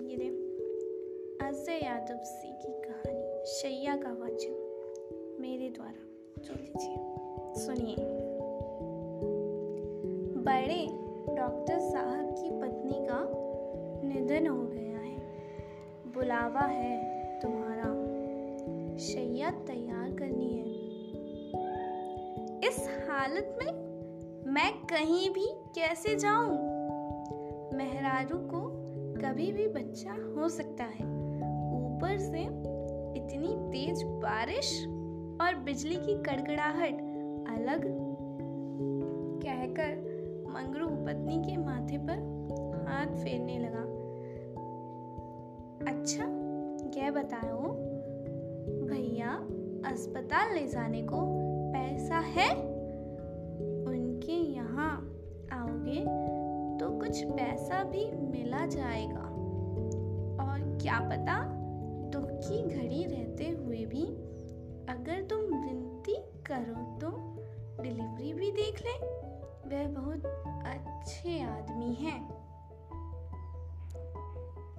अजय यादव सी की कहानी शैया का वाचन मेरे द्वारा जो लीजिए सुनिए बड़े डॉक्टर साहब की पत्नी का निधन हो गया है। बुलावा है तुम्हारा। शैया तैयार करनी है। इस हालत में मैं कहीं भी कैसे जाऊँ? मेहरारू को कभी भी बच्चा हो सकता है। ऊपर से इतनी तेज बारिश और बिजली की कड़कड़ाहट, अलग। कहकर मंगरू पत्नी के माथे पर हाथ फेरने लगा। अच्छा क्या बताओ, भैया अस्पताल ले जाने को पैसा है? कुछ पैसा भी मिला जाएगा। और क्या पता दुख की घड़ी रहते हुए भी अगर तुम विनती करो तो डिलीवरी भी देख ले। वह बहुत अच्छे आदमी हैं।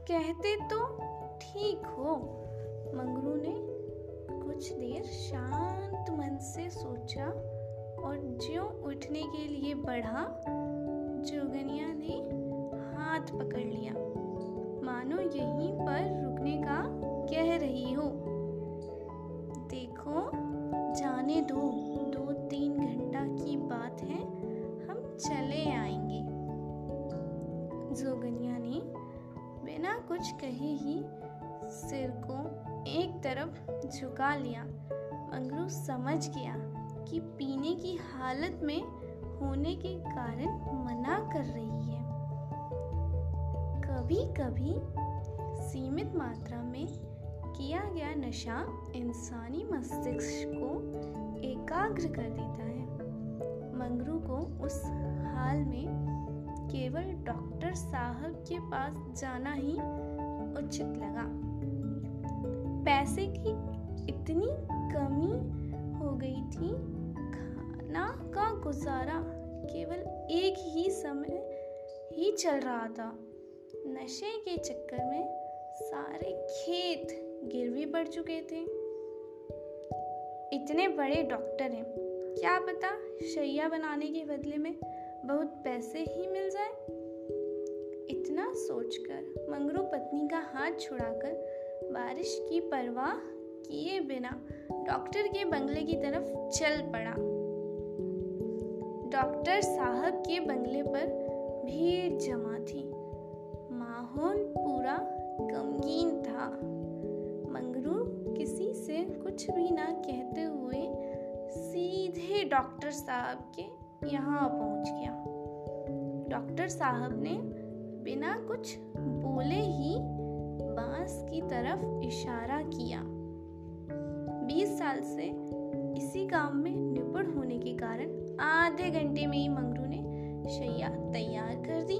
कहते तो ठीक हो, मंगरू ने कुछ देर शांत मन से सोचा और ज्यो उठने के लिए बढ़ा जोगनिया ने हाथ पकड़ लिया। मानो यहीं पर रुकने का कह रही हो। देखो, जाने दो। दो तीन घंटा की बात है, हम चले आएँगे। जोगनिया ने बिना कुछ कहे ही सिर को एक तरफ़ झुका लिया। मंगरू समझ गया कि पीने की हालत में होने के कारण मना कर रही है। कभी कभी सीमित मात्रा में किया गया नशा इंसानी मस्तिष्क को एकाग्र कर देता है। मंगरू को उस हाल में केवल डॉक्टर साहब के पास जाना ही उचित लगा। पैसे की इतनी कमी हो गई थी, खाना का गुजारा केवल एक ही समय ही चल रहा था। नशे के चक्कर में सारे खेत गिरवी पड़ चुके थे। इतने बड़े डॉक्टर हैं। क्या पता शैया बनाने के बदले में बहुत पैसे ही मिल जाए। इतना सोचकर मंगरू पत्नी का हाथ छुड़ाकर बारिश की परवाह किए बिना डॉक्टर के बंगले की तरफ़ चल पड़ा। डॉक्टर साहब के बंगले पर भीड़ जमा थी। माहौल पूरा गमगीन था। मंगरू किसी से कुछ भी ना कहते हुए सीधे डॉक्टर साहब के यहाँ पहुँच गया। डॉक्टर साहब ने बिना कुछ बोले ही बाँस की तरफ़ इशारा किया। बीस साल से इसी काम में आधे घंटे में ही मंगरू ने शैया तैयार कर दी।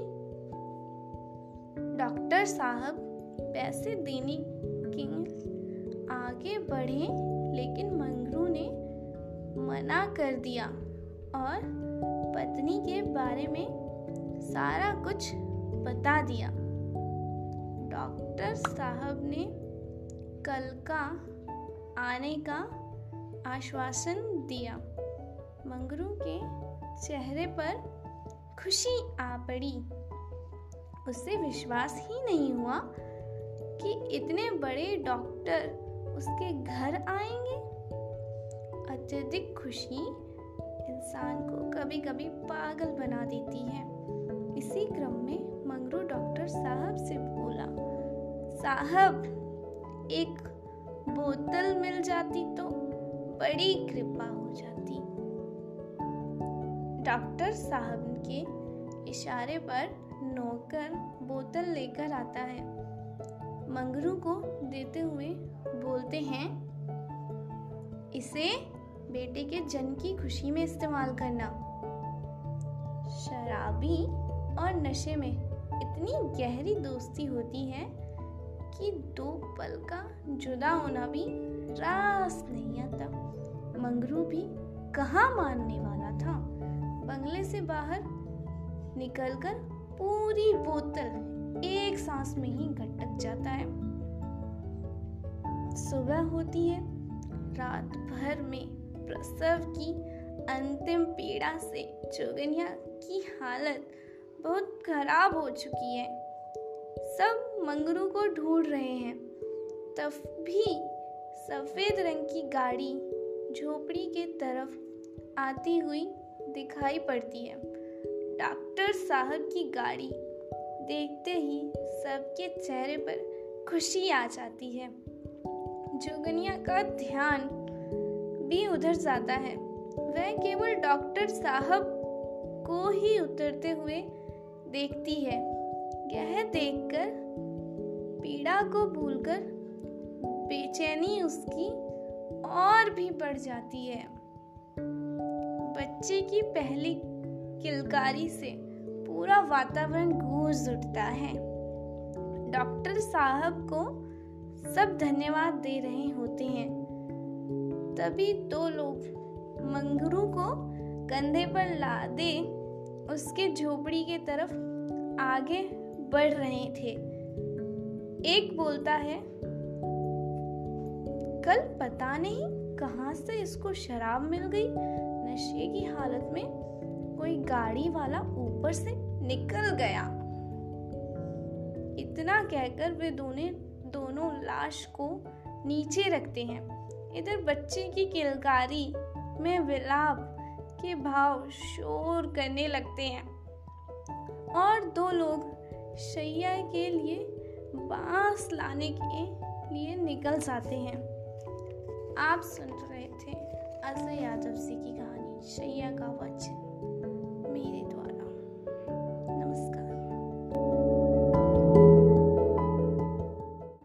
डॉक्टर साहब पैसे देने के आगे बढ़े, लेकिन मंगरू ने मना कर दिया और पत्नी के बारे में सारा कुछ बता दिया। डॉक्टर साहब ने कल का आने का आश्वासन दिया। मंगरू के चेहरे पर खुशी आ पड़ी। उसे विश्वास ही नहीं हुआ कि इतने बड़े डॉक्टर उसके घर आएँगे। अत्यधिक खुशी इंसान को कभी कभी पागल बना देती है। इसी क्रम में मंगरू डॉक्टर साहब से बोला, साहब, एक बोतल मिल जाती तो बड़ी कृपा हो जाती। डॉक्टर साहब के इशारे पर नौकर बोतल लेकर आता है। मंगरू को देते हुए बोलते हैं, इसे बेटे के जन्म की खुशी में इस्तेमाल करना। शराबी और नशे में इतनी गहरी दोस्ती होती है कि दो पल का जुदा होना भी रास नहीं आता। मंगरू भी कहाँ मानने वाला था? बंगले से बाहर निकलकर पूरी बोतल एक सांस में ही घटक जाता है। सुबह होती है। रात भर में प्रसव की अंतिम पीड़ा से जोगनिया की हालत बहुत खराब हो चुकी है। सब मंगरू को ढूंढ रहे हैं। तब भी सफ़ेद रंग की गाड़ी झोपड़ी के तरफ़ आती हुई दिखाई पड़ती है। डॉक्टर साहब की गाड़ी देखते ही सबके चेहरे पर खुशी आ जाती है। जोगनिया का ध्यान भी उधर जाता है। वह केवल डॉक्टर साहब को ही उतरते हुए देखती है। यह देखकर पीड़ा को भूलकर बेचैनी उसकी और भी बढ़ जाती है। बच्चे की पहली किलकारी से पूरा वातावरण गूंज उठता है। डॉक्टर साहब को सब धन्यवाद दे रहे होते हैं। तभी दो लोग मंगरू को कंधे पर लादे उसके झोपड़ी के तरफ़ आगे बढ़ रहे थे। एक बोलता है, कल पता नहीं कहाँ से इसको शराब मिल गई? नशे की हालत में कोई गाड़ी वाला ऊपर से निकल गया। इतना कहकर वे दोनों दोनों लाश को नीचे रखते हैं। इधर बच्चे की किलकारी में विलाप के भाव शोर करने लगते हैं। और दो लोग शैया के लिए बाँस लाने के लिए निकल जाते हैं। आप सुन रहे थे अजय यादव जी की कहानी शैया का वचन।